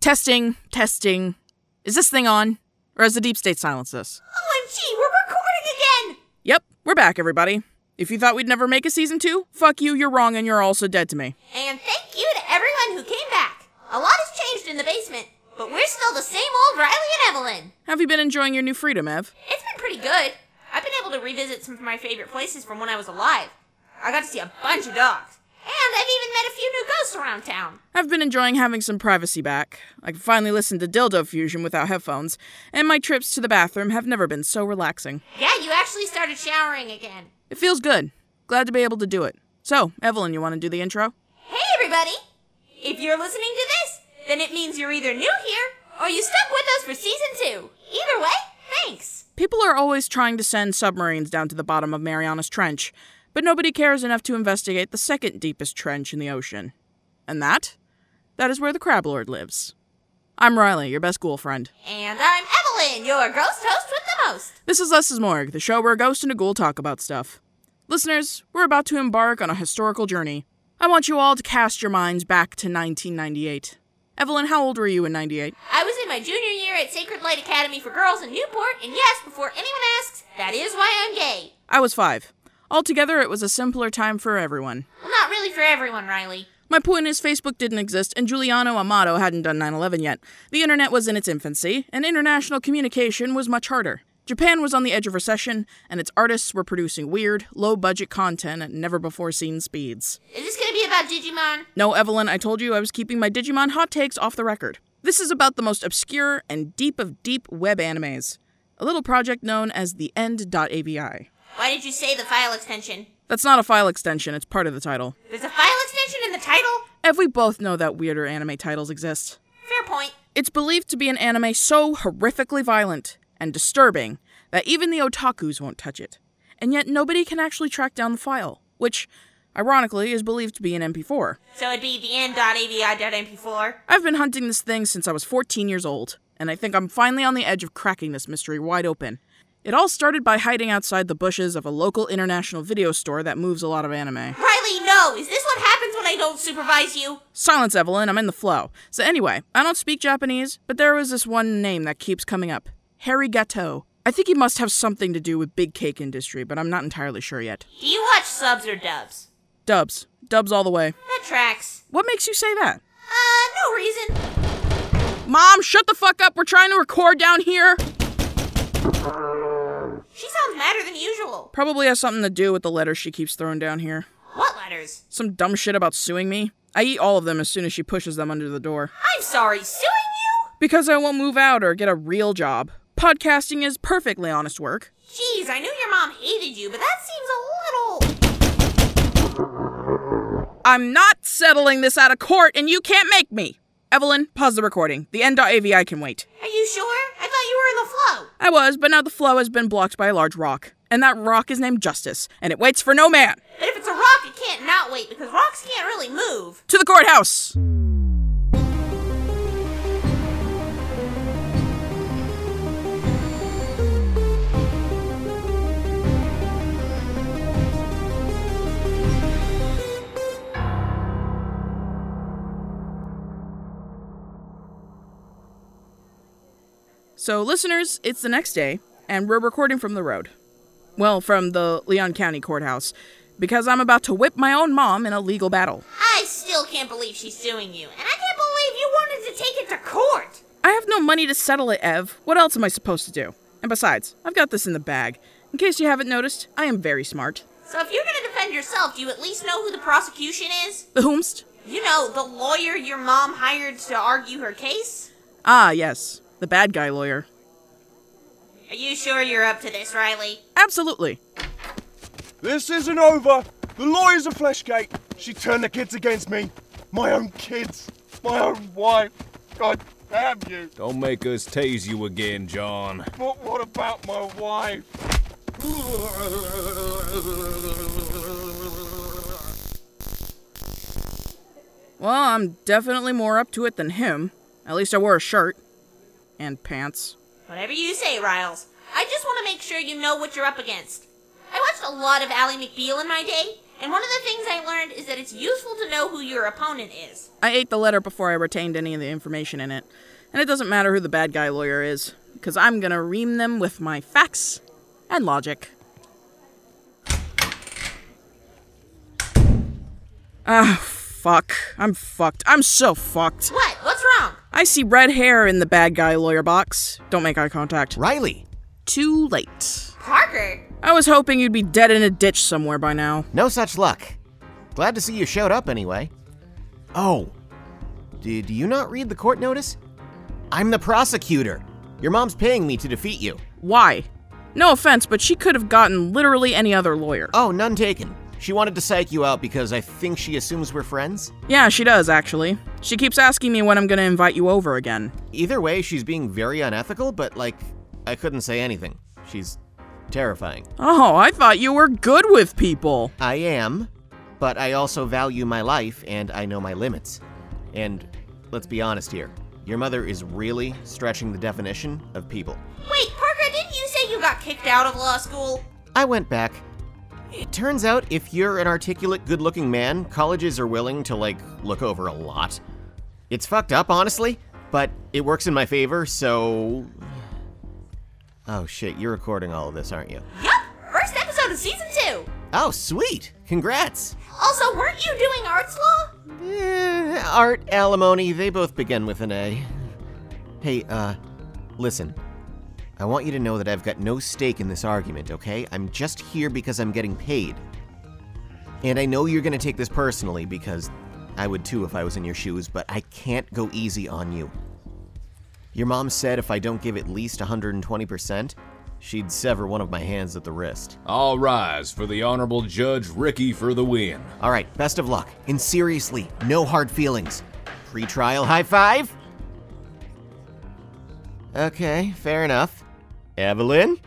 Testing, testing. Is this thing on? Or has the deep state silenced us? OMG, we're recording again! Yep, we're back, everybody. If you thought we'd never make a season two, fuck you, you're wrong, and you're also dead to me. And thank you to everyone who came back. A lot has changed in the basement, but we're still the same old Riley and Evelyn. Have you been enjoying your new freedom, Ev? It's been pretty good. I've been able to revisit some of my favorite places from when I was alive. I got to see a bunch of dogs. And I've even met a few new ghosts around town. I've been enjoying having some privacy back. I can finally listen to Dildo Fusion without headphones, and my trips to the bathroom have never been so relaxing. Yeah, you actually started showering again. It feels good. Glad to be able to do it. So, Evelyn, you want to do the intro? Hey, everybody! If you're listening to this, then it means you're either new here or you stuck with us for season two. Either way, thanks. People are always trying to send submarines down to the bottom of Marianas Trench, but nobody cares enough to investigate the second deepest trench in the ocean. And that? That is where the Crab Lord lives. I'm Riley, your best ghoul friend. And I'm Evelyn, your ghost host with the most. This is Less is Morgue, the show where a ghost and a ghoul talk about stuff. Listeners, we're about to embark on a historical journey. I want you all to cast your minds back to 1998. Evelyn, how old were you in 98? I was in my junior year at Sacred Light Academy for Girls in Newport, and yes, before anyone asks, that is why I'm gay. I was five. Altogether, it was a simpler time for everyone. Well, not really for everyone, Riley. My point is, Facebook didn't exist, and Giuliano Amato hadn't done 9 11 yet. The internet was in its infancy, and international communication was much harder. Japan was on the edge of recession, and its artists were producing weird, low budget content at never before seen speeds. Is this gonna be about Digimon? No, Evelyn, I told you I was keeping my Digimon hot takes off the record. This is about the most obscure and deep of deep web animes. A little project known as the End.avi. Why did you say the file extension? That's not a file extension, it's part of the title. There's a file extension in the title? Ev, we both know that weirder anime titles exist. Fair point. It's believed to be an anime so horrifically violent and disturbing that even the otakus won't touch it. And yet nobody can actually track down the file, which, ironically, is believed to be an MP4. So it'd be the end.avi.mp4. I've been hunting this thing since I was 14 years old, and I think I'm finally on the edge of cracking this mystery wide open. It all started by hiding outside the bushes of a local international video store that moves a lot of anime. Riley, no! Is this what happens when I don't supervise you? Silence, Evelyn, I'm in the flow. So, anyway, I don't speak Japanese, but there was this one name that keeps coming up Harry Gateau. I think he must have something to do with big cake industry, but I'm not entirely sure yet. Do you watch subs or dubs? Dubs. Dubs all the way. That tracks. What makes you say that? Uh, no reason. Mom, shut the fuck up. We're trying to record down here. She sounds madder than usual. Probably has something to do with the letters she keeps throwing down here. What letters? Some dumb shit about suing me. I eat all of them as soon as she pushes them under the door. I'm sorry, suing you? Because I won't move out or get a real job. Podcasting is perfectly honest work. Jeez, I knew your mom hated you, but that seems a little. I'm not settling this out of court, and you can't make me. Evelyn, pause the recording. The end.avi can wait. Are you sure? I thought you were in the flow. I was, but now the flow has been blocked by a large rock. And that rock is named Justice, and it waits for no man. But if it's a rock, it can't not wait because rocks can't really move. To the courthouse! So, listeners, it's the next day, and we're recording from the road. Well, from the Leon County Courthouse, because I'm about to whip my own mom in a legal battle. I still can't believe she's suing you, and I can't believe you wanted to take it to court. I have no money to settle it, Ev. What else am I supposed to do? And besides, I've got this in the bag. In case you haven't noticed, I am very smart. So if you're gonna defend yourself, do you at least know who the prosecution is? The whomst? You know, the lawyer your mom hired to argue her case? Ah, yes. The bad guy lawyer. Are you sure you're up to this, Riley? Absolutely. This isn't over. The lawyer's a fleshgate. She turned the kids against me. My own kids. My own wife. God damn you. Don't make us tase you again, John. But what about my wife? Well, I'm definitely more up to it than him. At least I wore a shirt. And pants. Whatever you say, Riles. I just want to make sure you know what you're up against. I watched a lot of Ally McBeal in my day, And one of the things I learned is that it's useful to know who your opponent is. I ate the letter before I retained any of the information in it. And it doesn't matter who the bad guy lawyer is, because I'm gonna ream them with my facts and logic. Ah, fuck. I'm fucked. I'm so fucked. What? What's wrong? I see red hair in the bad guy lawyer box. Don't make eye contact. Riley, Too late. Parker? I was hoping you'd be dead in a ditch somewhere by now. no such luck. Glad to see you showed up anyway. Oh, did you not read the court notice? I'm the prosecutor. Your mom's paying me to defeat you. Why? No offense, but she could have gotten literally any other lawyer. Oh, none taken. She wanted to psych you out because I think she assumes we're friends. Yeah, she does, actually. She keeps asking me when I'm gonna invite you over again. Either way, she's being very unethical, but like, I couldn't say anything. She's terrifying. Oh, I thought you were good with people. I am, but I also value my life and I know my limits. And let's be honest here your mother is really stretching the definition of people. Wait, Parker, didn't you say you got kicked out of law school? I went back. It turns out if you're an articulate, good looking man, colleges are willing to, like, look over a lot. It's fucked up, honestly, but it works in my favor, so. Oh shit, you're recording all of this, aren't you? Yup! First episode of season two! Oh, sweet! Congrats! Also, weren't you doing arts law? Eh, art, alimony, they both begin with an A. Hey, uh, listen. I want you to know that I've got no stake in this argument, okay? I'm just here because I'm getting paid. And I know you're gonna take this personally because I would too if I was in your shoes, but I can't go easy on you. Your mom said if I don't give at least 120%, she'd sever one of my hands at the wrist. All rise for the Honorable Judge Ricky for the win. All right, best of luck. And seriously, no hard feelings. Pre-trial high five? Okay, fair enough. Evelyn?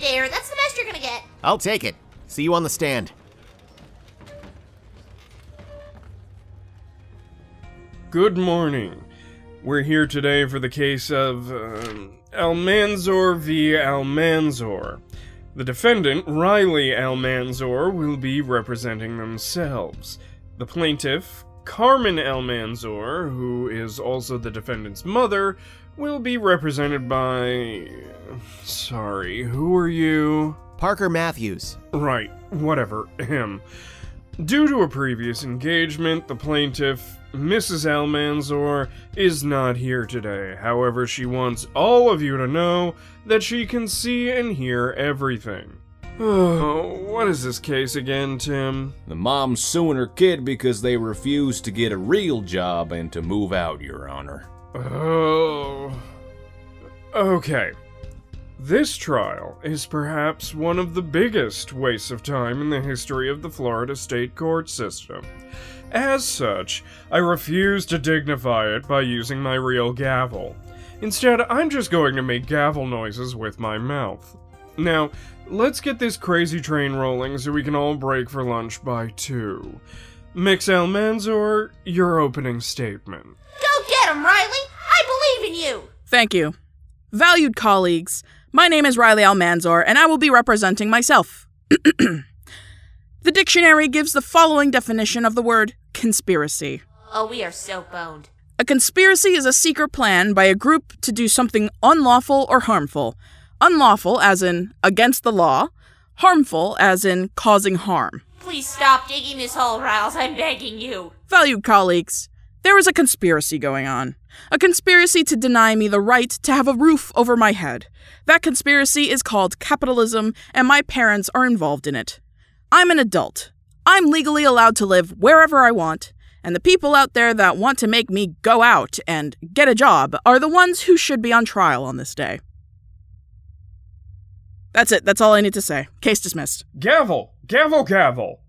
There, that's the best you're gonna get. I'll take it. See you on the stand. Good morning. We're here today for the case of um Almanzor v. Almanzor. The defendant, Riley Almanzor, will be representing themselves. The plaintiff, Carmen Almanzor, who is also the defendant's mother, will be represented by. Sorry, who are you? Parker Matthews. Right, whatever, him. Due to a previous engagement, the plaintiff, Mrs. Almanzor, is not here today. However, she wants all of you to know that she can see and hear everything. Oh, what is this case again, Tim? The mom's suing her kid because they refused to get a real job and to move out, Your Honor. Oh. Okay. This trial is perhaps one of the biggest wastes of time in the history of the Florida state court system. As such, I refuse to dignify it by using my real gavel. Instead, I'm just going to make gavel noises with my mouth. Now, let's get this crazy train rolling so we can all break for lunch by 2. Mix Almanzor, your opening statement. Go get him, Riley! I believe in you! Thank you. Valued colleagues, my name is Riley Almanzor, and I will be representing myself. the dictionary gives the following definition of the word conspiracy. Oh, we are so boned. A conspiracy is a secret plan by a group to do something unlawful or harmful. Unlawful, as in against the law, harmful, as in causing harm. Please stop digging this hole, Riles. I'm begging you. Valued colleagues, there is a conspiracy going on. A conspiracy to deny me the right to have a roof over my head. That conspiracy is called capitalism, and my parents are involved in it. I'm an adult. I'm legally allowed to live wherever I want, and the people out there that want to make me go out and get a job are the ones who should be on trial on this day. That's it. That's all I need to say. Case dismissed. Gavel! Gavel, gavel!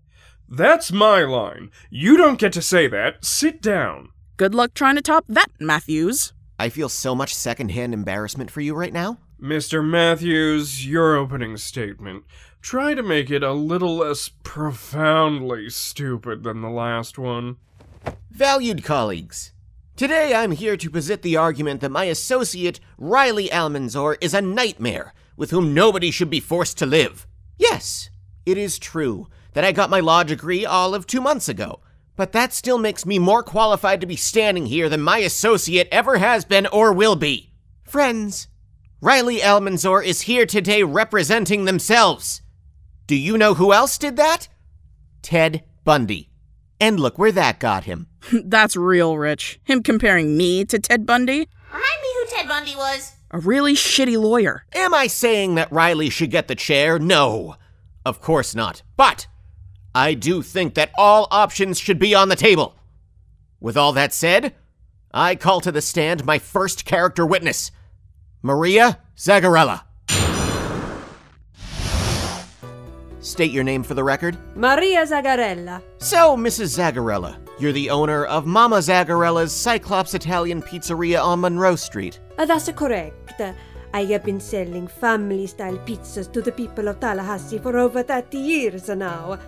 That's my line. You don't get to say that. Sit down. Good luck trying to top that, Matthews. I feel so much secondhand embarrassment for you right now. Mr. Matthews, your opening statement. Try to make it a little less profoundly stupid than the last one. Valued colleagues, today I'm here to posit the argument that my associate, Riley Almanzor, is a nightmare with whom nobody should be forced to live. Yes, it is true that I got my law degree all of two months ago. But that still makes me more qualified to be standing here than my associate ever has been or will be. Friends, Riley Almanzor is here today representing themselves. Do you know who else did that? Ted Bundy. And look where that got him. That's real rich. Him comparing me to Ted Bundy? Remind me who Ted Bundy was. A really shitty lawyer. Am I saying that Riley should get the chair? No. Of course not. But I do think that all options should be on the table. With all that said, I call to the stand my first character witness, Maria Zagarella. State your name for the record. Maria Zagarella. So, Mrs. Zagarella, you're the owner of Mama Zagarella's Cyclops Italian Pizzeria on Monroe Street. Uh, that's correct. I have been selling family style pizzas to the people of Tallahassee for over 30 years now.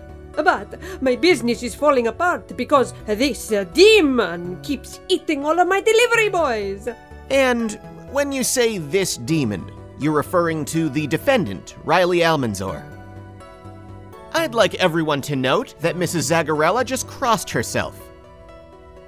But my business is falling apart because this uh, demon keeps eating all of my delivery boys. And when you say this demon, you're referring to the defendant, Riley Almanzor. I'd like everyone to note that Mrs. Zagarella just crossed herself.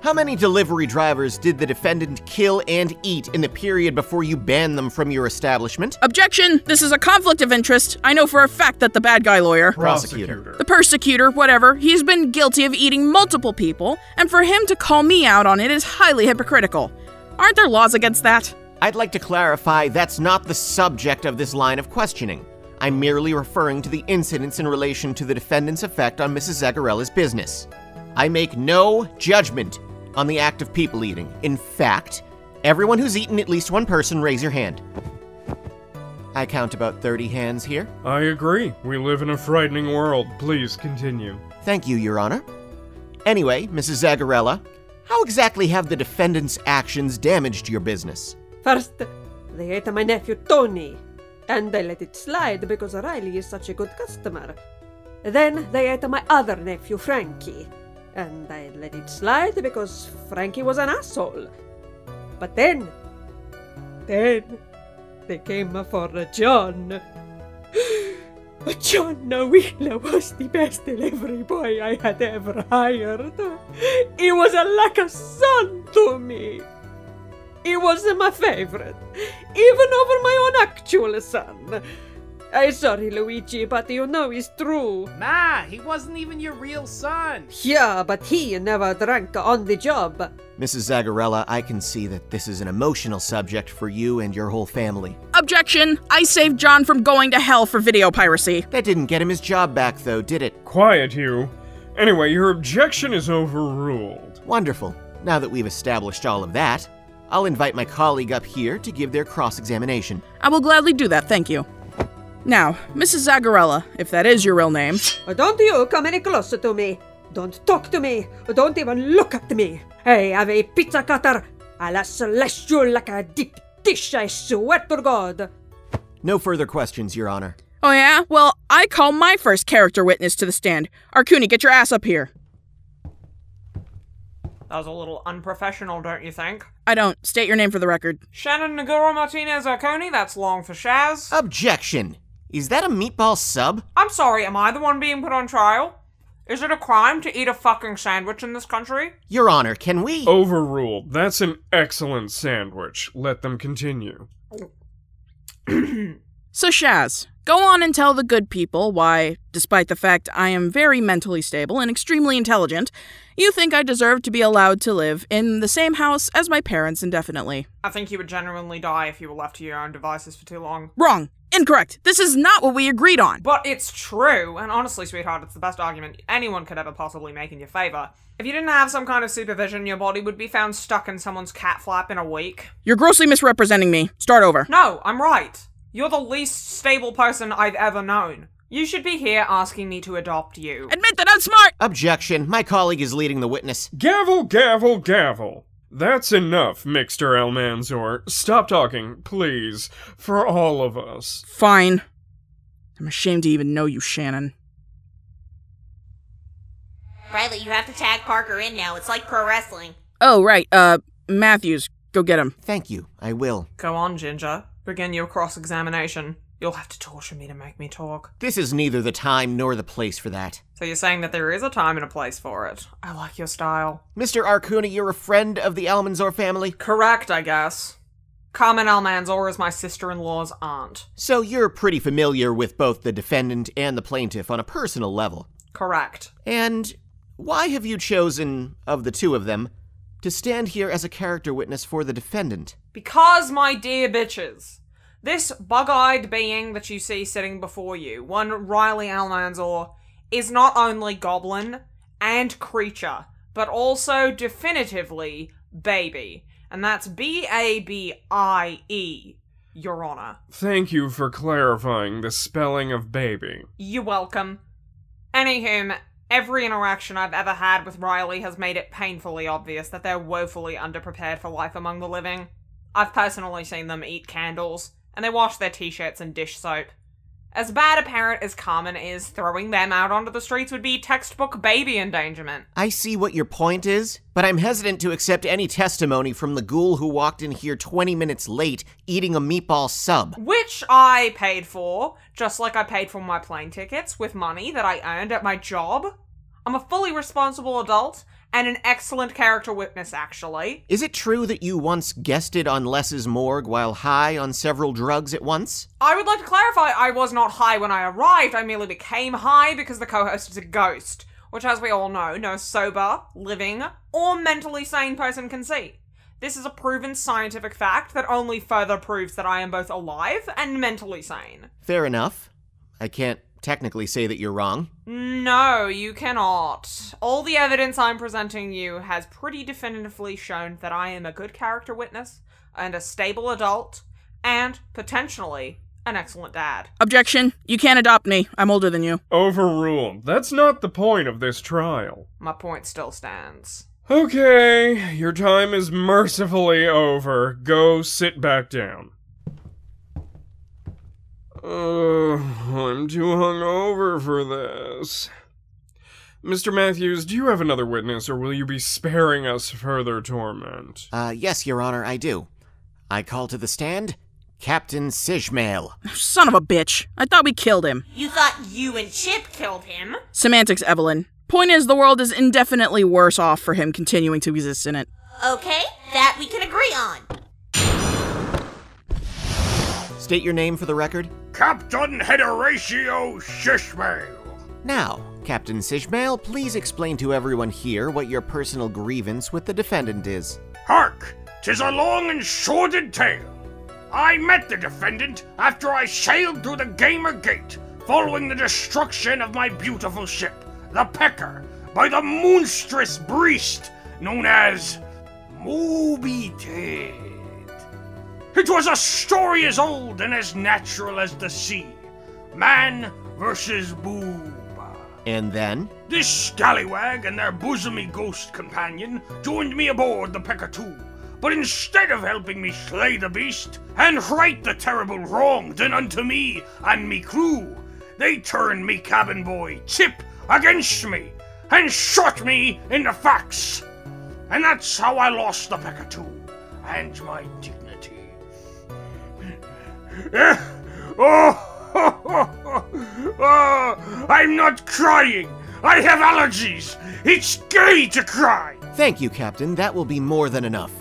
How many delivery drivers did the defendant kill and eat in the period before you banned them from your establishment? Objection! This is a conflict of interest. I know for a fact that the bad guy lawyer, Prosecutor. the persecutor, whatever, he's been guilty of eating multiple people, and for him to call me out on it is highly hypocritical. Aren't there laws against that? I'd like to clarify that's not the subject of this line of questioning. I'm merely referring to the incidents in relation to the defendant's effect on Mrs. Zagarella's business. I make no judgment on the act of people eating. In fact, everyone who's eaten at least one person, raise your hand. I count about 30 hands here. I agree. We live in a frightening world. Please continue. Thank you, Your Honor. Anyway, Mrs. Zagarella, how exactly have the defendant's actions damaged your business? First, they ate my nephew Tony, and they let it slide because Riley is such a good customer. Then they ate my other nephew Frankie, and I let it slide because Frankie was an asshole. But then, then they came for John. John Wheeler was the best delivery boy I had ever hired. He was like a son to me. He was my favorite, even over my own actual son. I'm sorry, Luigi, but you know it's true. Nah, he wasn't even your real son. Yeah, but he never drank on the job. Mrs. Zagarella, I can see that this is an emotional subject for you and your whole family. Objection! I saved John from going to hell for video piracy. That didn't get him his job back, though, did it? Quiet, you. Anyway, your objection is overruled. Wonderful. Now that we've established all of that, I'll invite my colleague up here to give their cross examination. I will gladly do that, thank you. Now, Mrs. Zagarella, if that is your real name, Don't you come any closer to me. Don't talk to me. Don't even look at me. Hey, I have a pizza cutter. I'll slash you like a deep dish, I swear to God. No further questions, Your Honor. Oh, yeah? Well, I call my first character witness to the stand. Arcuni, get your ass up here. That was a little unprofessional, don't you think? I don't. State your name for the record. Shannon Nagoro Martinez Arconi, that's long for Shaz. Objection! Is that a meatball sub? I'm sorry, am I the one being put on trial? Is it a crime to eat a fucking sandwich in this country? Your Honor, can we? Overruled. That's an excellent sandwich. Let them continue. So, Shaz, go on and tell the good people why, despite the fact I am very mentally stable and extremely intelligent, you think I deserve to be allowed to live in the same house as my parents indefinitely. I think you would genuinely die if you were left to your own devices for too long. Wrong. Incorrect. This is not what we agreed on. But it's true, and honestly, sweetheart, it's the best argument anyone could ever possibly make in your favor. If you didn't have some kind of supervision, your body would be found stuck in someone's cat flap in a week. You're grossly misrepresenting me. Start over. No, I'm right. You're the least stable person I've ever known. You should be here asking me to adopt you. Admit that I'm smart! Objection. My colleague is leading the witness. Gavel, gavel, gavel. That's enough, Mixter Almanzor. Stop talking, please, for all of us. Fine. I'm ashamed to even know you, Shannon. Riley, you have to tag Parker in now. It's like pro wrestling. Oh, right. Uh, Matthews, go get him. Thank you. I will. Go on, Ginger. Begin your cross examination. You'll have to torture me to make me talk. This is neither the time nor the place for that. So you're saying that there is a time and a place for it. I like your style. Mr. Arcuna, you're a friend of the Almanzor family? Correct, I guess. Carmen Almanzor is my sister-in-law's aunt. So you're pretty familiar with both the defendant and the plaintiff on a personal level. Correct. And why have you chosen, of the two of them, to stand here as a character witness for the defendant? Because, my dear bitches, this bug-eyed being that you see sitting before you, one Riley Almanzor, is not only goblin and creature, but also definitively baby. And that's B A B I E, Your Honor. Thank you for clarifying the spelling of baby. You're welcome. Anywhom, every interaction I've ever had with Riley has made it painfully obvious that they're woefully underprepared for life among the living. I've personally seen them eat candles, and they wash their t shirts in dish soap. As bad a parent as Carmen is, throwing them out onto the streets would be textbook baby endangerment. I see what your point is, but I'm hesitant to accept any testimony from the ghoul who walked in here 20 minutes late eating a meatball sub. Which I paid for, just like I paid for my plane tickets with money that I earned at my job. I'm a fully responsible adult and an excellent character witness, actually. Is it true that you once guested on Less is Morgue while high on several drugs at once? I would like to clarify I was not high when I arrived, I merely became high because the co host is a ghost, which, as we all know, no sober, living, or mentally sane person can see. This is a proven scientific fact that only further proves that I am both alive and mentally sane. Fair enough. I can't technically say that you're wrong. No, you cannot. All the evidence I'm presenting you has pretty definitively shown that I am a good character witness and a stable adult and potentially an excellent dad. Objection. You can't adopt me. I'm older than you. Overruled. That's not the point of this trial. My point still stands. Okay, your time is mercifully over. Go sit back down. Uh, I'm too hungover for this. Mr. Matthews, do you have another witness, or will you be sparing us further torment? Uh, yes, Your Honor, I do. I call to the stand Captain Sishmail. Son of a bitch. I thought we killed him. You thought you and Chip killed him? Semantics, Evelyn. Point is, the world is indefinitely worse off for him continuing to exist in it. Okay, that we can agree on. State your name for the record. Captain Horatio Shishmail. Now, Captain Sishmail, please explain to everyone here what your personal grievance with the defendant is. Hark! Tis a long and sordid tale. I met the defendant after I sailed through the Gamer Gate, following the destruction of my beautiful ship, the Pecker, by the monstrous beast known as Moby Dick. It was a story as old and as natural as the sea. Man versus boob. And then? This scallywag and their bosomy ghost companion joined me aboard the Pecker 2. But instead of helping me slay the beast and right the terrible wrong done unto me and me crew, they turned me cabin boy, Chip, against me and shot me in the facts. And that's how I lost the Pecker 2 and my dignity. Eh? oh, oh, I'm not crying. I have allergies. It's gay to cry. Thank you, Captain. That will be more than enough.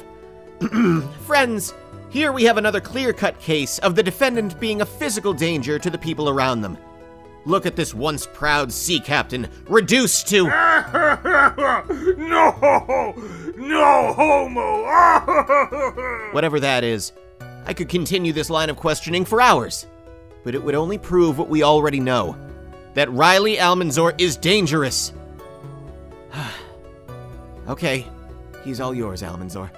Friends, here we have another clear cut case of the defendant being a physical danger to the people around them. Look at this once proud sea captain reduced to. no! No homo! Whatever that is. I could continue this line of questioning for hours, but it would only prove what we already know that Riley Almanzor is dangerous. okay, he's all yours, Almanzor.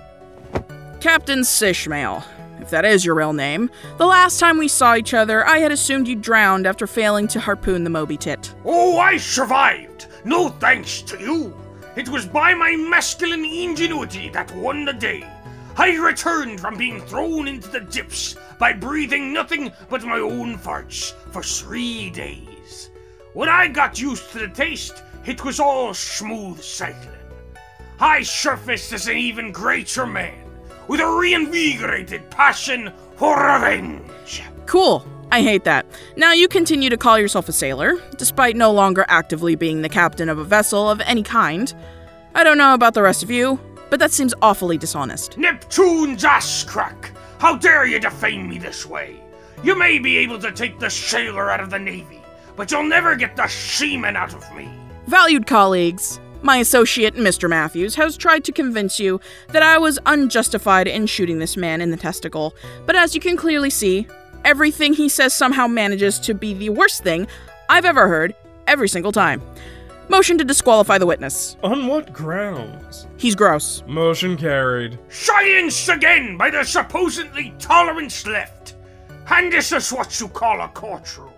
Captain Sishmail, if that is your real name. The last time we saw each other, I had assumed you drowned after failing to harpoon the Moby Tit. Oh, I survived! No thanks to you! It was by my masculine ingenuity that won the day. I returned from being thrown into the dips by breathing nothing but my own farts for three days. When I got used to the taste, it was all smooth sailing. I surfaced as an even greater man, with a reinvigorated passion for revenge. Cool. I hate that. Now you continue to call yourself a sailor, despite no longer actively being the captain of a vessel of any kind. I don't know about the rest of you, but that seems awfully dishonest. Neptune's ass crack! How dare you defame me this way? You may be able to take the sailor out of the Navy, but you'll never get the seaman out of me. Valued colleagues, my associate, Mr. Matthews, has tried to convince you that I was unjustified in shooting this man in the testicle, but as you can clearly see, everything he says somehow manages to be the worst thing I've ever heard every single time. Motion to disqualify the witness. On what grounds? He's gross. Motion carried. Science again by the supposedly tolerance left. And this is what you call a courtroom.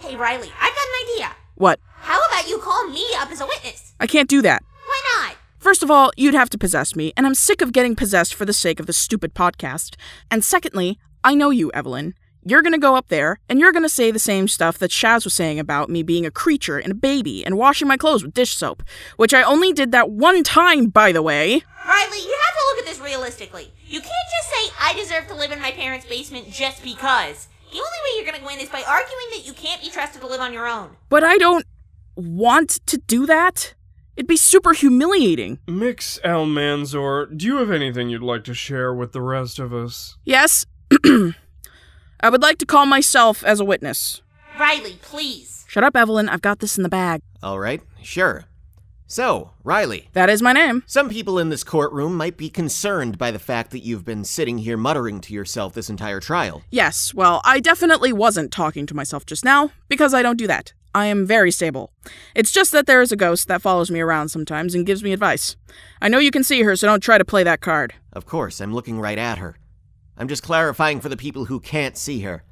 Hey, Riley, I've got an idea. What? How about you call me up as a witness? I can't do that. Why not? First of all, you'd have to possess me, and I'm sick of getting possessed for the sake of the stupid podcast. And secondly, I know you, Evelyn. You're gonna go up there, and you're gonna say the same stuff that Shaz was saying about me being a creature and a baby and washing my clothes with dish soap, which I only did that one time, by the way. Riley, you have to look at this realistically. You can't just say, I deserve to live in my parents' basement just because. The only way you're gonna win is by arguing that you can't be trusted to live on your own. But I don't want to do that. It'd be super humiliating. Mix Almanzor, do you have anything you'd like to share with the rest of us? Yes? I would like to call myself as a witness. Riley, please. Shut up, Evelyn. I've got this in the bag. All right, sure. So, Riley, That is my name. some people in this courtroom might be concerned by the fact that you've been sitting here muttering to yourself this entire trial. Yes, well, I definitely wasn't talking to myself just now, because I don't do that. I am very stable. It's just that there is a ghost that follows me around sometimes and gives me advice. I know you can see her, so don't try to play that card. Of course, I'm looking right at her. I'm just clarifying for the people who can't see her.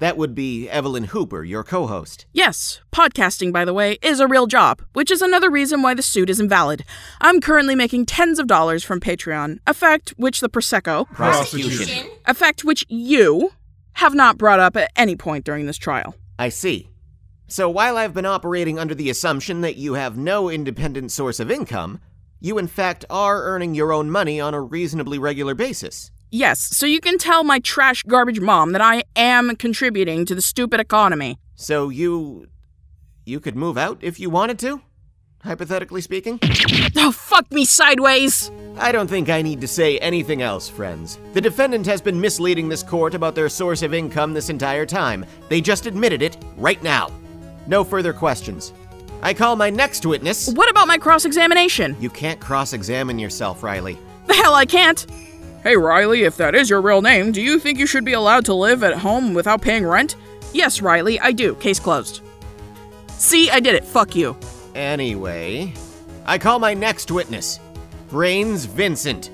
That would be Evelyn Hooper, your co host. Yes, podcasting, by the way, is a real job, which is another reason why the suit is invalid. I'm currently making tens of dollars from Patreon, a fact which the Prosecco, Prosecution. a fact which you have not brought up at any point during this trial. I see. So while I've been operating under the assumption that you have no independent source of income, you in fact are earning your own money on a reasonably regular basis. Yes, so you can tell my trash garbage mom that I am contributing to the stupid economy. So you. you could move out if you wanted to? Hypothetically speaking? Oh, fuck me sideways! I don't think I need to say anything else, friends. The defendant has been misleading this court about their source of income this entire time. They just admitted it right now. No further questions. I call my next witness. What about my cross examination? You can't cross examine yourself, Riley. The hell I can't! Hey, Riley, if that is your real name, do you think you should be allowed to live at home without paying rent? Yes, Riley, I do. Case closed. See, I did it. Fuck you. Anyway, I call my next witness, Brains Vincent,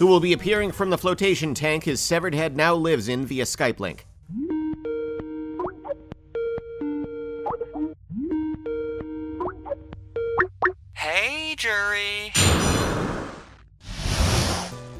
who will be appearing from the flotation tank his severed head now lives in via Skype link. Hey, jury.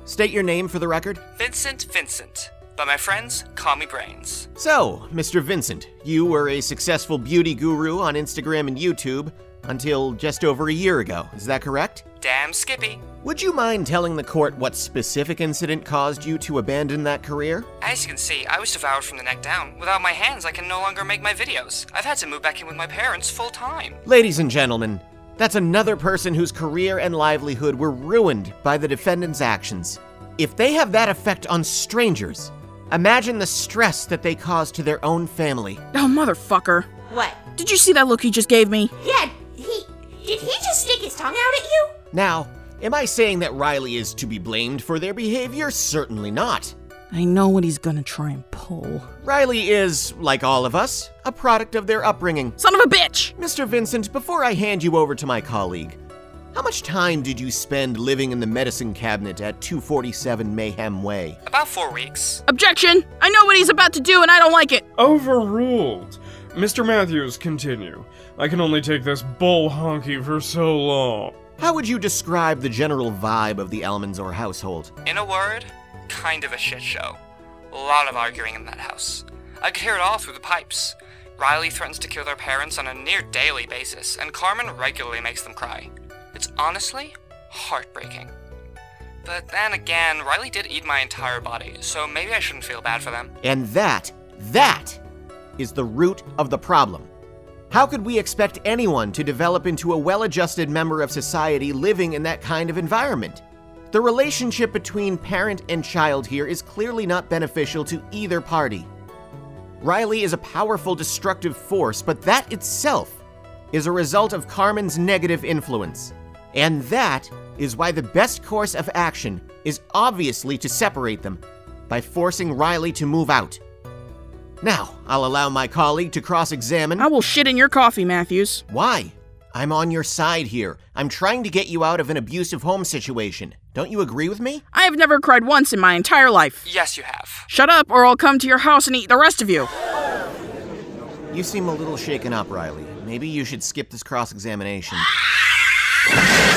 State your name for the record. Vincent Vincent. But my friends call me Brains. So, Mr. Vincent, you were a successful beauty guru on Instagram and YouTube until just over a year ago. Is that correct? Damn Skippy. Would you mind telling the court what specific incident caused you to abandon that career? As you can see, I was devoured from the neck down. Without my hands, I can no longer make my videos. I've had to move back in with my parents full time. Ladies and gentlemen, that's another person whose career and livelihood were ruined by the defendant's actions. If they have that effect on strangers, imagine the stress that they cause to their own family. Oh, motherfucker. What? Did you see that look he just gave me? Yeah, he. Did he just stick his tongue out at you? Now, am I saying that Riley is to be blamed for their behavior? Certainly not. I know what he's gonna try and pull. Riley is, like all of us, a product of their upbringing. Son of a bitch! Mr. Vincent, before I hand you over to my colleague, how much time did you spend living in the medicine cabinet at 247 Mayhem Way? About four weeks. Objection! I know what he's about to do and I don't like it! Overruled. Mr. Matthews, continue. I can only take this bull honky for so long. How would you describe the general vibe of the Almanzor household? In a word, kind of a shit show. A lot of arguing in that house. I could hear it all through the pipes. Riley threatens to kill their parents on a near daily basis, and Carmen regularly makes them cry. It's honestly heartbreaking. But then again, Riley did eat my entire body, so maybe I shouldn't feel bad for them. And that, that is the root of the problem. How could we expect anyone to develop into a well adjusted member of society living in that kind of environment? The relationship between parent and child here is clearly not beneficial to either party. Riley is a powerful destructive force, but that itself is a result of Carmen's negative influence. And that is why the best course of action is obviously to separate them by forcing Riley to move out. Now, I'll allow my colleague to cross examine. I will shit in your coffee, Matthews. Why? I'm on your side here. I'm trying to get you out of an abusive home situation. Don't you agree with me? I have never cried once in my entire life. Yes, you have. Shut up, or I'll come to your house and eat the rest of you. You seem a little shaken up, Riley. Maybe you should skip this cross examination.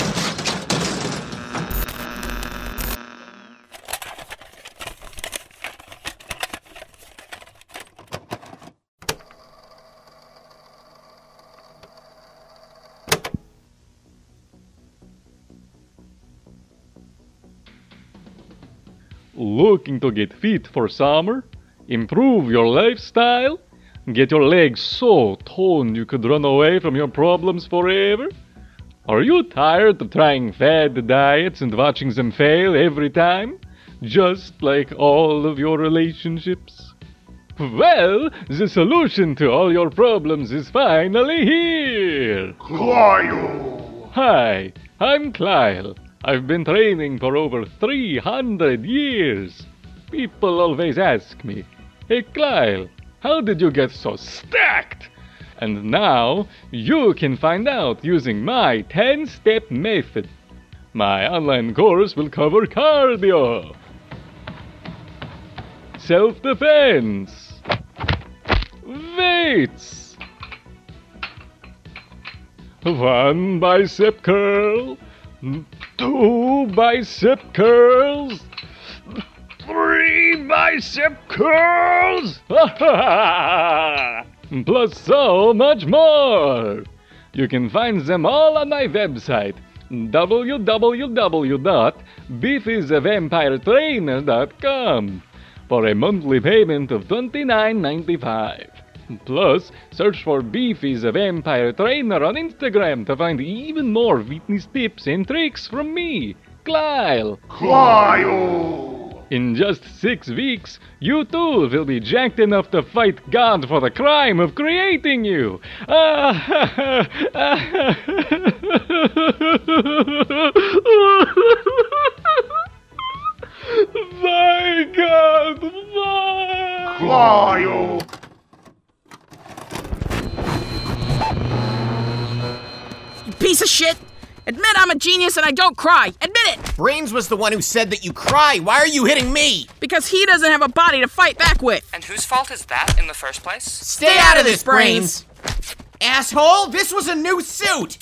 Looking to get fit for summer? Improve your lifestyle? Get your legs so toned you could run away from your problems forever? Are you tired of trying fad diets and watching them fail every time? Just like all of your relationships? Well, the solution to all your problems is finally here! Clio! Hi, I'm Kyle. I've been training for over 300 years. People always ask me, Hey Kyle, how did you get so stacked? And now you can find out using my 10 step method. My online course will cover cardio, self defense, weights, one bicep curl, two bicep curls, three bicep curls, plus so much more. You can find them all on my website www.beefisavampiretrainer.com for a monthly payment of $29.95. Plus, search for Beef is a Vampire Trainer on Instagram to find even more fitness tips and tricks from me, Kyle. Clio! In just six weeks, you too will be jacked enough to fight God for the crime of creating you. My God. Clio! You piece of shit! Admit I'm a genius and I don't cry! Admit it! Brains was the one who said that you cry. Why are you hitting me? Because he doesn't have a body to fight back with! And whose fault is that in the first place? Stay out of this, Brains! Asshole, this was a new suit!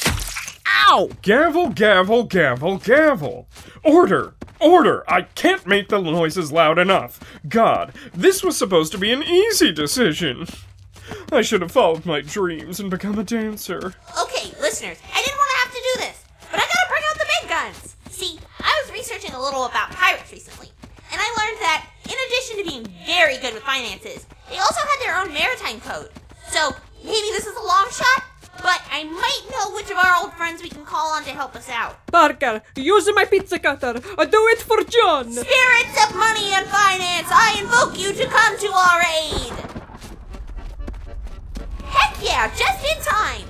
Ow! Gavel, gavel, gavel, gavel. Order! Order! I can't make the noises loud enough. God, this was supposed to be an easy decision. I should have followed my dreams and become a dancer. Okay, listeners, I didn't want to have to do this, but I gotta bring out the big guns. See, I was researching a little about pirates recently, and I learned that in addition to being very good with finances, they also had their own maritime code. So maybe this is a long shot, but I might know which of our old friends we can call on to help us out. Parker, use my pizza cutter. Uh, Do it for John. Spirits of money and finance, I invoke you to come to our aid. Heck yeah, just in time.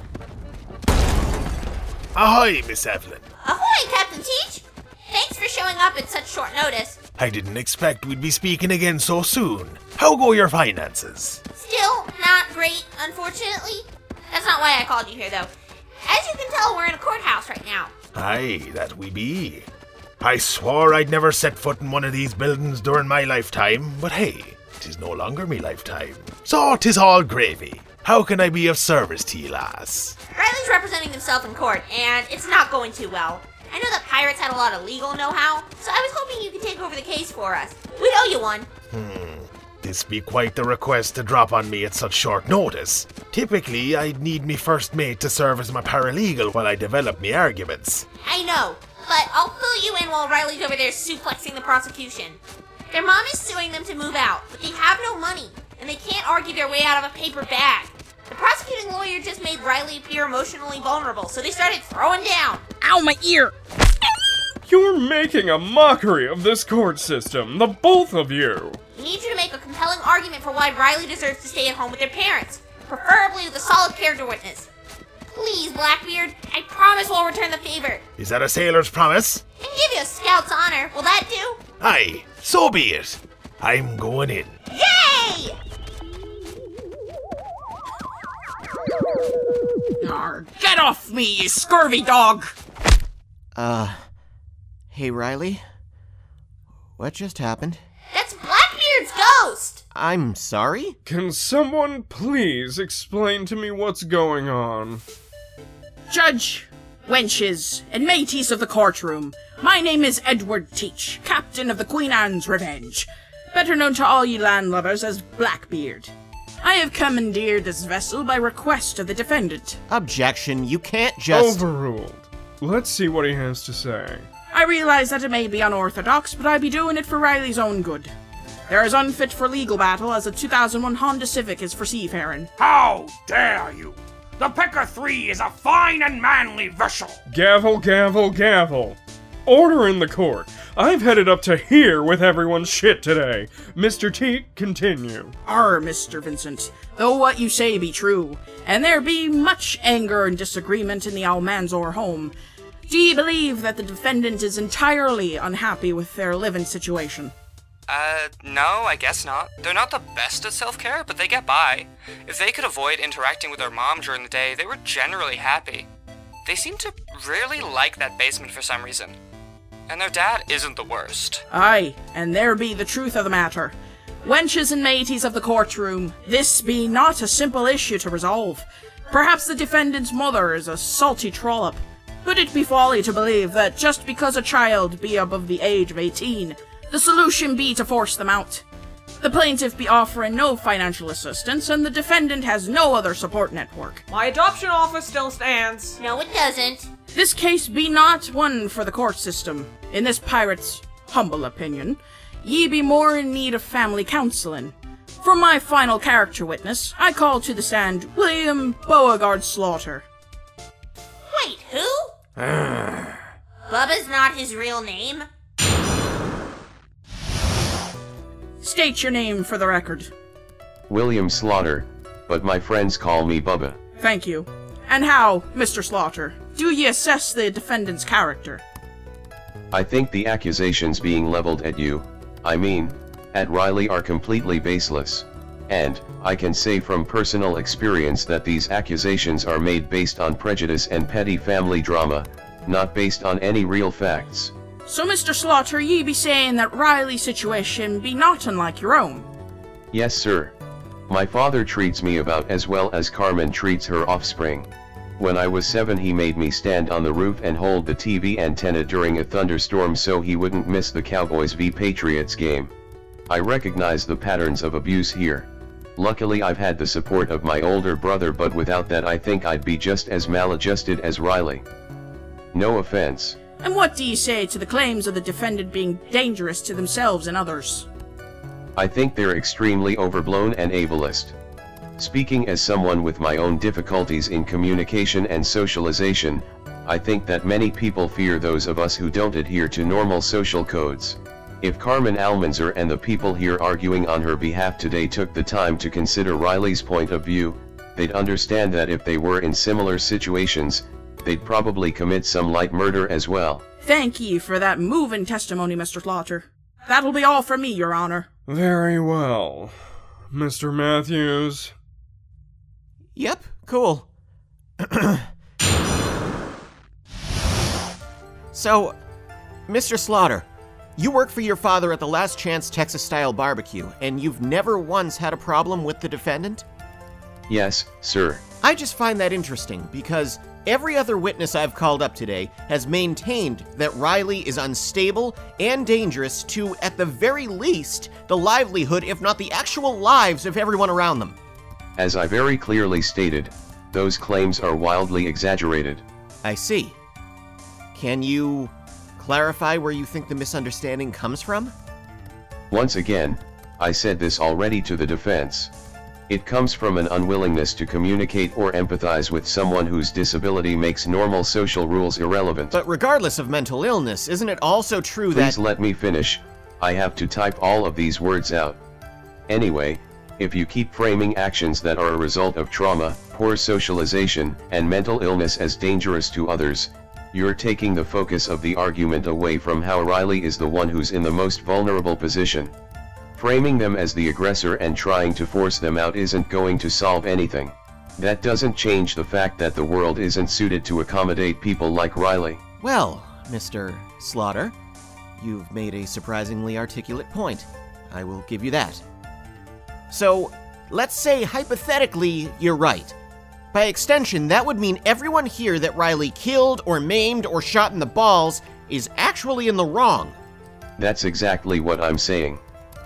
Ahoy, Miss Evelyn. Ahoy, Captain Teach. Thanks for showing up at such short notice. I didn't expect we'd be speaking again so soon. How go your finances? Still not great, unfortunately. That's not why I called you here, though. As you can tell, we're in a courthouse right now. Aye, that we be. I swore I'd never set foot in one of these buildings during my lifetime, but hey, tis no longer me lifetime. So tis all gravy. How can I be of service to ye, lass? Riley's representing himself in court, and it's not going too well. I know that pirates had a lot of legal know-how, so I was hoping you could take over the case for us. We'd owe you one. Hmm. This be quite the request to drop on me at such short notice. Typically, I'd need me first mate to serve as my paralegal while I develop me arguments. I know, but I'll fill you in while while Riley's over there suplexing the prosecution. Their mom is suing them to move out, but they have no money, and they can't argue their way out of a paper bag. The prosecuting lawyer just made Riley appear emotionally vulnerable, so they started throwing down. Ow, my ear! You're making a mockery of this court system, the both of you. We need you to make a compelling argument for why Riley deserves to stay at home with their parents, preferably with a solid character witness. Please, Blackbeard, I promise we'll return the favor. Is that a sailor's promise? I can give you a scout's honor. Will that do? Aye, so be it. I'm going in. Yay! Arr, get off me, you scurvy dog! Uh, hey Riley? What just happened? That's Blackbeard's ghost! I'm sorry? Can someone please explain to me what's going on? Judge, wenches, and mateys of the courtroom, my name is Edward Teach, captain of the Queen Anne's Revenge, better known to all ye landlubbers as Blackbeard. I have commandeered this vessel by request of the defendant. Objection, you can't just. Overruled. Let's see what he has to say. I realize that it may be unorthodox, but I be doing it for Riley's own good. They're as unfit for legal battle as a 2001 Honda Civic is for seafaring. How dare you! The Pecker 3 is a fine and manly vessel! Gavel, gavel, gavel. Order in the court. I've headed up to here with everyone's shit today. Mr. Teach, continue. Arr, Mr. Vincent, though what you say be true, and there be much anger and disagreement in the Almanzor home, do ye believe that the defendant is entirely unhappy with their living situation? Uh, no, I guess not. They're not the best at self care, but they get by. If they could avoid interacting with their mom during the day, they were generally happy. They seem to really like that basement for some reason. And their dad isn't the worst. Aye, and there be the truth of the matter. Wenches and mateys of the courtroom, this be not a simple issue to resolve. Perhaps the defendant's mother is a salty trollop. Could it be folly to believe that just because a child be above the age of 18, the solution be to force them out? The plaintiff be offering no financial assistance, and the defendant has no other support network. My adoption offer still stands. No, it doesn't. This case be not one for the court system. In this pirate's humble opinion, ye be more in need of family counseling. For my final character witness, I call to the stand William Beauregard Slaughter. Wait, who? Bubba's not his real name. State your name for the record. William Slaughter, but my friends call me Bubba. Thank you. And how, Mr. Slaughter, do ye assess the defendant's character? I think the accusations being leveled at you, I mean, at Riley are completely baseless. And, I can say from personal experience that these accusations are made based on prejudice and petty family drama, not based on any real facts. So, Mr. Slaughter, ye be saying that Riley's situation be not unlike your own. Yes, sir. My father treats me about as well as Carmen treats her offspring. When I was seven, he made me stand on the roof and hold the TV antenna during a thunderstorm so he wouldn't miss the Cowboys v Patriots game. I recognize the patterns of abuse here. Luckily, I've had the support of my older brother, but without that, I think I'd be just as maladjusted as Riley. No offense. And what do you say to the claims of the defendant being dangerous to themselves and others? I think they're extremely overblown and ableist. Speaking as someone with my own difficulties in communication and socialization, I think that many people fear those of us who don't adhere to normal social codes. If Carmen Almanzor and the people here arguing on her behalf today took the time to consider Riley's point of view, they'd understand that if they were in similar situations, they'd probably commit some light murder as well. Thank ye for that moving testimony, Mr. Slaughter. That'll be all from me, Your Honor. Very well. Mr. Matthews? Yep, cool. so, Mr. Slaughter, you work for your father at the Last Chance Texas Style Barbecue, and you've never once had a problem with the defendant? Yes, sir. I just find that interesting because every other witness I've called up today has maintained that Riley is unstable and dangerous to, at the very least, the livelihood, if not the actual lives of everyone around them. As I very clearly stated, those claims are wildly exaggerated. I see. Can you clarify where you think the misunderstanding comes from? Once again, I said this already to the defense. It comes from an unwillingness to communicate or empathize with someone whose disability makes normal social rules irrelevant. But regardless of mental illness, isn't it also true that. Please let me finish. I have to type all of these words out. Anyway, if you keep framing actions that are a result of trauma, poor socialization, and mental illness as dangerous to others, you're taking the focus of the argument away from how Riley is the one who's in the most vulnerable position. Framing them as the aggressor and trying to force them out isn't going to solve anything. That doesn't change the fact that the world isn't suited to accommodate people like Riley. Well, Mr. Slaughter, you've made a surprisingly articulate point. I will give you that. So, let's say hypothetically you're right. By extension, that would mean everyone here that Riley killed or maimed or shot in the balls is actually in the wrong. That's exactly what I'm saying.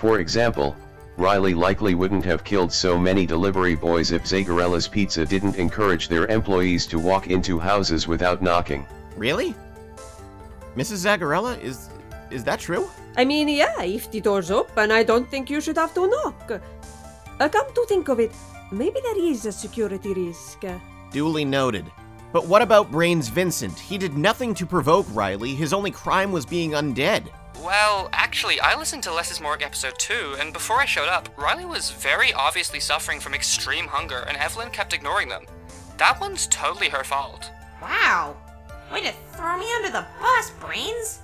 For example, Riley likely wouldn't have killed so many delivery boys if Zagarella's Pizza didn't encourage their employees to walk into houses without knocking. Really? Mrs. Zagarella, is is that true? I mean, yeah, if the door's open, I don't think you should have to knock. Uh, come to think of it, maybe there is a security risk. Duly noted. But what about Brains Vincent? He did nothing to provoke Riley. His only crime was being undead. Well, actually, I listened to Less is Morgue episode 2, and before I showed up, Riley was very obviously suffering from extreme hunger, and Evelyn kept ignoring them. That one's totally her fault. Wow. Way to throw me under the bus, Brains.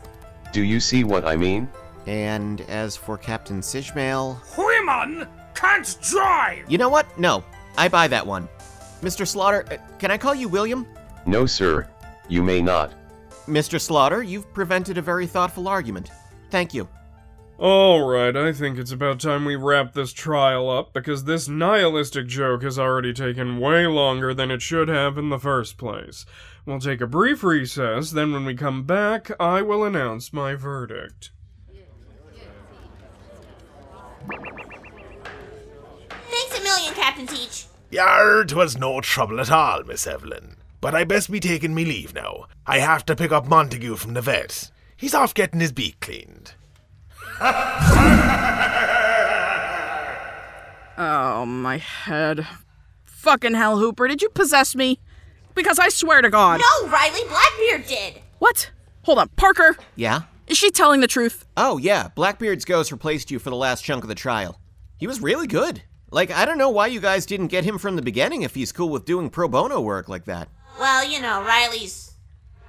Do you see what I mean? And as for Captain Sishmail, Women can't drive! you know what? No, I buy that one. Mr. Slaughter, uh, can I call you William? No, sir. You may not. Mr. Slaughter, you've prevented a very thoughtful argument. Thank you. Alright, I think it's about time we wrap this trial up because this nihilistic joke has already taken way longer than it should have in the first place. We'll take a brief recess, then when we come back, I will announce my verdict. Thanks a million, Captain Teach. Yar, 'twas no trouble at all, Miss Evelyn. But I best be taking me leave now. I have to pick up Montague from the vet. He's off getting his beak cleaned. Oh, my head. Fucking hell, Hooper, did you possess me? Because I swear to God. No, Riley, Blackbeard did. What? Hold on, Parker, Yeah? is she telling the truth? Oh, yeah, Blackbeard's ghost replaced you for the last chunk of the trial. He was really good. Like, I don't know why you guys didn't get him from the beginning if he's cool with doing pro bono work like that. Well, you know, Riley's.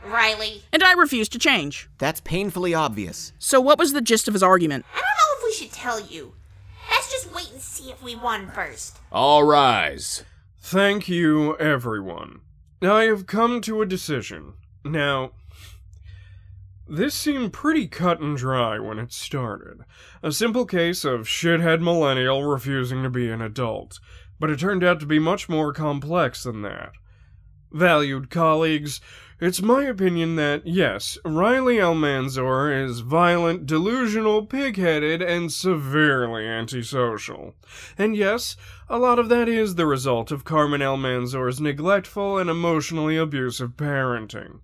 Riley. And I refuse to change. That's painfully obvious. So, what was the gist of his argument? I don't know if we should tell you. Let's just wait and see if we won first. All rise. Thank you, everyone. I have come to a decision. Now, this seemed pretty cut and dry when it started. A simple case of shithead millennial refusing to be an adult. But it turned out to be much more complex than that. Valued colleagues, it's my opinion that, yes, Riley Almanzor is violent, delusional, pig-headed, and severely antisocial. And yes, a lot of that is the result of Carmen Almanzor's neglectful and emotionally abusive parenting.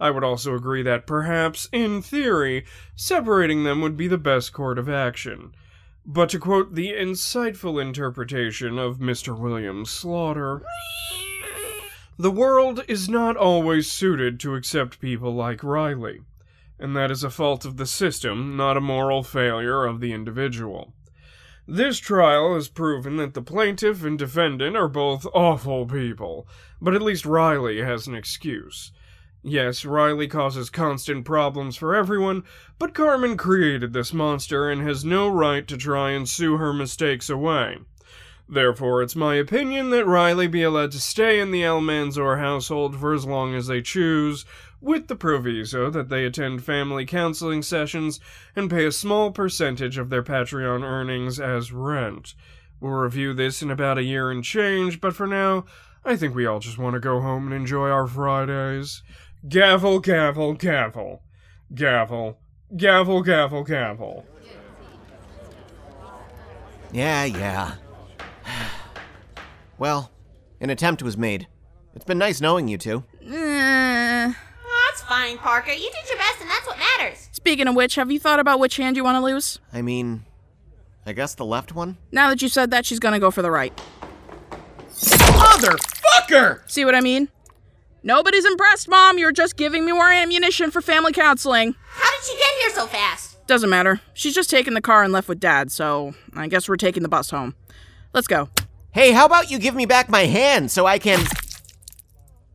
I would also agree that perhaps, in theory, separating them would be the best course of action. But to quote the insightful interpretation of Mr. William Slaughter, the world is not always suited to accept people like Riley, and that is a fault of the system, not a moral failure of the individual. This trial has proven that the plaintiff and defendant are both awful people, but at least Riley has an excuse. Yes, Riley causes constant problems for everyone, but Carmen created this monster and has no right to try and sue her mistakes away. Therefore, it's my opinion that Riley be allowed to stay in the Almanzor household for as long as they choose, with the proviso that they attend family counseling sessions and pay a small percentage of their Patreon earnings as rent. We'll review this in about a year and change, but for now, I think we all just want to go home and enjoy our Fridays. Gavel, gavel, gavel. Gavel. Gavel, gavel, gavel. Yeah, yeah. Well, an attempt was made. It's been nice knowing you two. Eh. That's fine, Parker. You did your best, and that's what matters. Speaking of which, have you thought about which hand you want to lose? I mean, I guess the left one? Now that you said that, she's gonna go for the right. Motherfucker! See what I mean? Nobody's impressed, Mom. You're just giving me more ammunition for family counseling. How did she get here so fast? Doesn't matter. She's just taking the car and left with Dad, so I guess we're taking the bus home. Let's go. Hey, how about you give me back my hand so I can.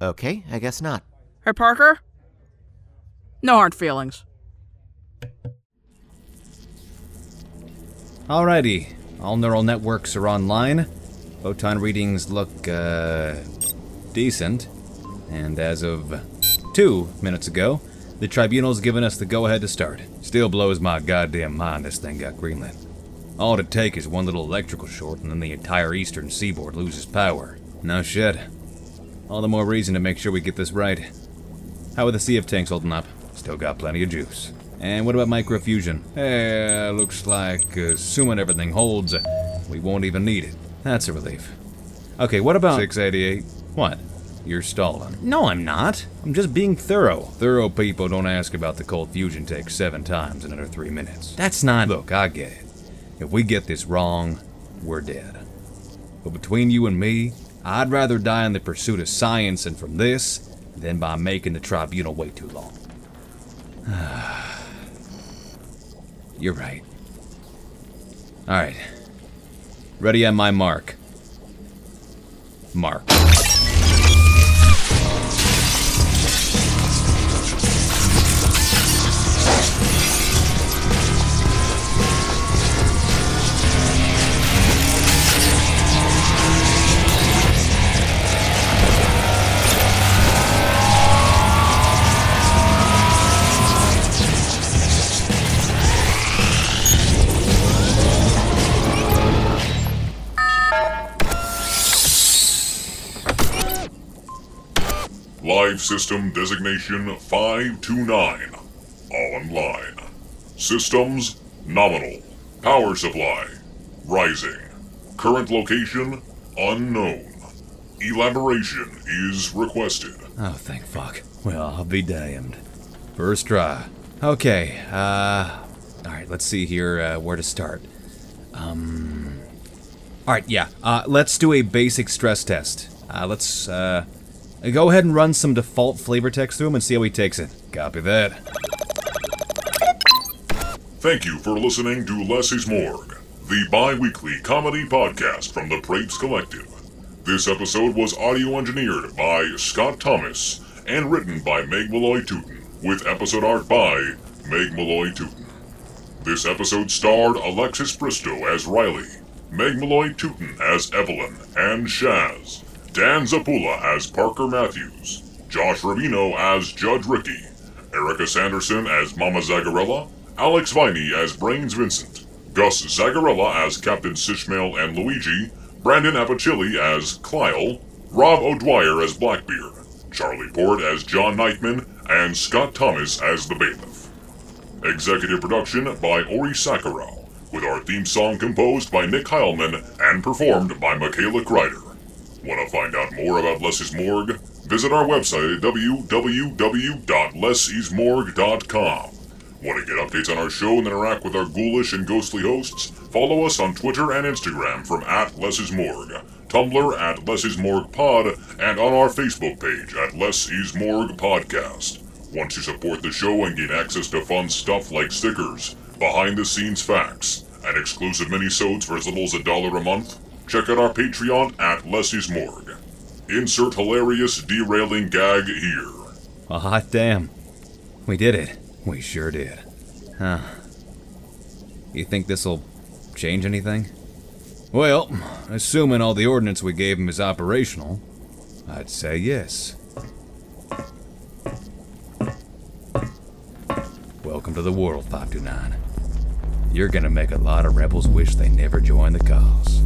Okay, I guess not. Hey, Parker? No hard feelings. Alrighty, all neural networks are online. Photon readings look, uh, decent. And as of two minutes ago, the tribunal's given us the go ahead to start. Still blows my goddamn mind this thing got greenlit. All it'd take is one little electrical short, and then the entire eastern seaboard loses power. No shit. All the more reason to make sure we get this right. How are the Sea of Tanks holding up? Still got plenty of juice. And what about microfusion? Eh, looks like, assuming everything holds, we won't even need it. That's a relief. Okay, what about 688? What? You're stalling. No, I'm not. I'm just being thorough. Thorough people don't ask about the cold fusion take seven times in under three minutes. That's not. Look, I get it. If we get this wrong, we're dead. But between you and me, I'd rather die in the pursuit of science and from this than by making the tribunal wait too long. You're right. Alright. Ready on my mark. Mark. System Designation 529. Online. Systems Nominal. Power Supply Rising. Current location Unknown. Elaboration is requested. Oh, thank fuck. Well, I'll be damned. First try. Okay, uh. Alright, let's see here uh, where to start. Um. Alright, yeah. Uh, let's do a basic stress test. Uh, let's, uh. Go ahead and run some default flavor text through him and see how he takes it. Copy that. Thank you for listening to Less is Morgue, the bi weekly comedy podcast from the Prapes Collective. This episode was audio engineered by Scott Thomas and written by Meg Malloy Tootin, with episode art by Meg Malloy Tootin. This episode starred Alexis Bristow as Riley, Meg Malloy Tootin as Evelyn and Shaz, Dan Zapula as Parker Matthews, Josh Ravino as Judge Ricky, Erica Sanderson as Mama Zagarella, Alex Viney as Brains Vincent, Gus Zagarella as Captain Sishmael and Luigi, Brandon Apicilli as Clile, Rob O'Dwyer as Blackbeard, Charlie Port as John Nightman, and Scott Thomas as the Bailiff. Executive production by Ori Sakharov, with our theme song composed by Nick Heilman and performed by Michaela Kreider. Want to find out more about Less is Morgue? Visit our website at www.lessismorgue.com. Want to get updates on our show and interact with our ghoulish and ghostly hosts? Follow us on Twitter and Instagram from at Less is Morgue, Tumblr at Less is Morgue Pod, and on our Facebook page at Less is Morgue Podcast. Want to support the show and gain access to fun stuff like stickers, behind the scenes facts, and exclusive minisodes for as little as a dollar a month? Check out our Patreon at Less is Morgue. Insert hilarious derailing gag here. A hot damn. We did it. We sure did. Huh. You think this'll change anything? Well, assuming all the ordnance we gave him is operational, I'd say yes. Welcome to the world, 529. You're gonna make a lot of rebels wish they never joined the cause.